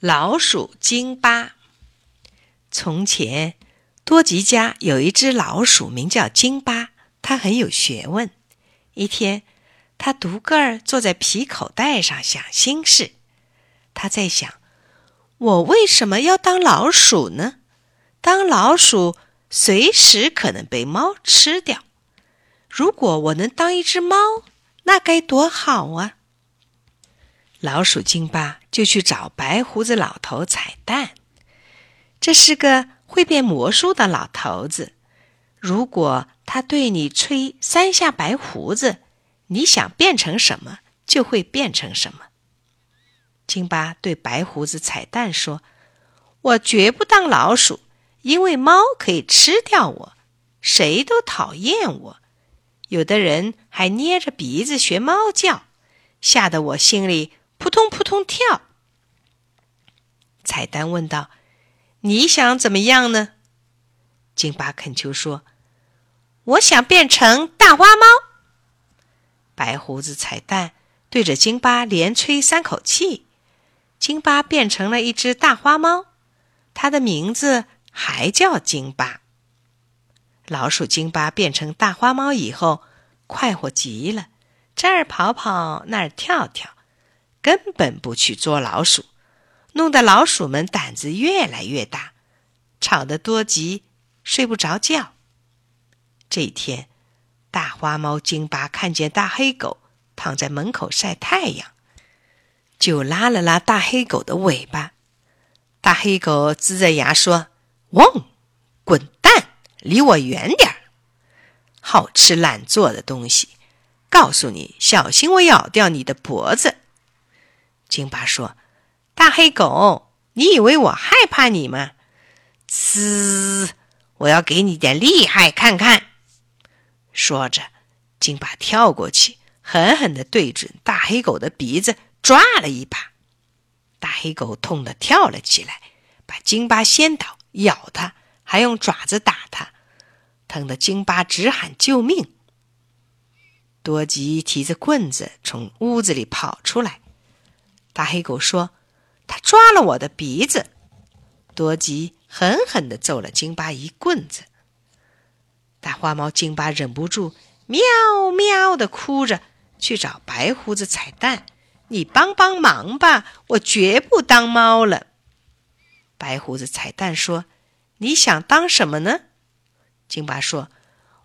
老鼠金巴。从前，多吉家有一只老鼠，名叫金巴，它很有学问。一天，它独个儿坐在皮口袋上想心事。他在想：我为什么要当老鼠呢？当老鼠随时可能被猫吃掉。如果我能当一只猫，那该多好啊！老鼠金巴就去找白胡子老头彩蛋。这是个会变魔术的老头子。如果他对你吹三下白胡子，你想变成什么就会变成什么。金巴对白胡子彩蛋说：“我绝不当老鼠，因为猫可以吃掉我，谁都讨厌我。有的人还捏着鼻子学猫叫，吓得我心里……”扑通扑通跳。彩蛋问道：“你想怎么样呢？”金巴恳求说：“我想变成大花猫。”白胡子彩蛋对着金巴连吹三口气，金巴变成了一只大花猫，它的名字还叫金巴。老鼠金巴变成大花猫以后，快活极了，这儿跑跑，那儿跳跳。根本不去捉老鼠，弄得老鼠们胆子越来越大，吵得多吉睡不着觉。这一天，大花猫金巴看见大黑狗躺在门口晒太阳，就拉了拉大黑狗的尾巴。大黑狗呲着牙说：“汪，滚蛋，离我远点儿！好吃懒做的东西，告诉你，小心我咬掉你的脖子。”金巴说：“大黑狗，你以为我害怕你吗？呲！我要给你点厉害看看。”说着，金巴跳过去，狠狠地对准大黑狗的鼻子抓了一把。大黑狗痛得跳了起来，把金巴掀倒，咬他，还用爪子打他，疼得金巴直喊救命。多吉提着棍子从屋子里跑出来。大黑狗说：“他抓了我的鼻子。”多吉狠狠地揍了金巴一棍子。大花猫金巴忍不住喵喵地哭着去找白胡子彩蛋：“你帮帮忙吧，我绝不当猫了。”白胡子彩蛋说：“你想当什么呢？”金巴说：“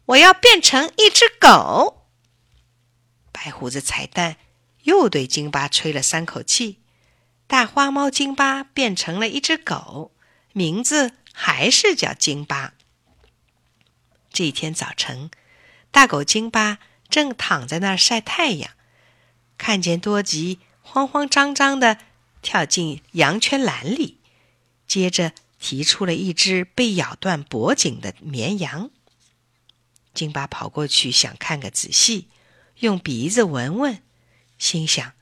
我要变成一只狗。”白胡子彩蛋。又对金巴吹了三口气，大花猫金巴变成了一只狗，名字还是叫金巴。这一天早晨，大狗金巴正躺在那儿晒太阳，看见多吉慌慌张张的跳进羊圈栏里，接着提出了一只被咬断脖颈的绵羊。金巴跑过去想看个仔细，用鼻子闻闻。心想，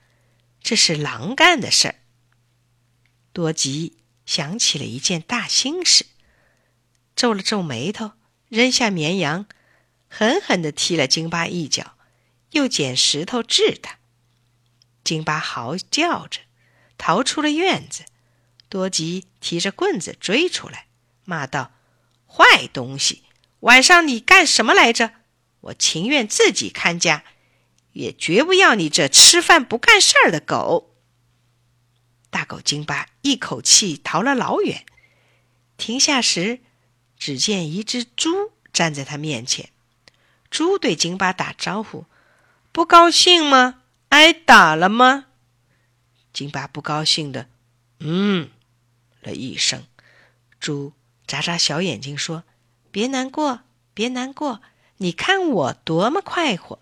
这是狼干的事儿。多吉想起了一件大心事，皱了皱眉头，扔下绵羊，狠狠地踢了金巴一脚，又捡石头治他。金巴嚎叫着逃出了院子。多吉提着棍子追出来，骂道：“坏东西，晚上你干什么来着？我情愿自己看家。”也绝不要你这吃饭不干事儿的狗！大狗金巴一口气逃了老远，停下时，只见一只猪站在他面前。猪对金巴打招呼：“不高兴吗？挨打了吗？”金巴不高兴的“嗯”了一声。猪眨眨小眼睛说：“别难过，别难过，你看我多么快活！”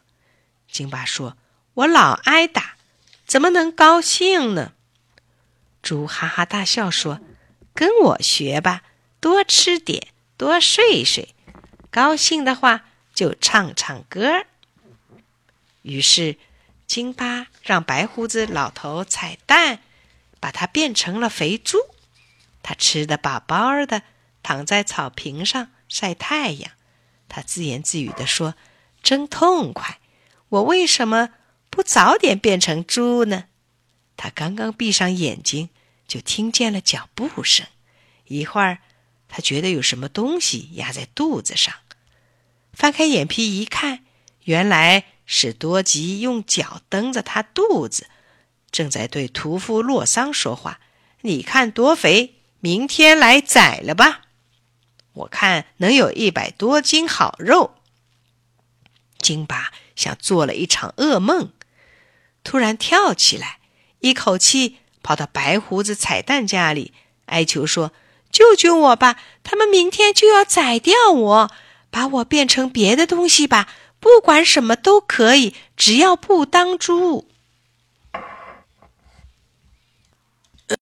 金巴说：“我老挨打，怎么能高兴呢？”猪哈哈大笑说：“跟我学吧，多吃点，多睡睡，高兴的话就唱唱歌。”于是，金巴让白胡子老头彩蛋，把它变成了肥猪。他吃得饱饱的，躺在草坪上晒太阳。他自言自语地说：“真痛快。”我为什么不早点变成猪呢？他刚刚闭上眼睛，就听见了脚步声。一会儿，他觉得有什么东西压在肚子上，翻开眼皮一看，原来是多吉用脚蹬着他肚子，正在对屠夫洛桑说话：“你看多肥，明天来宰了吧，我看能有一百多斤好肉。”金巴像做了一场噩梦，突然跳起来，一口气跑到白胡子彩蛋家里，哀求说：“救救我吧！他们明天就要宰掉我，把我变成别的东西吧，不管什么都可以，只要不当猪。”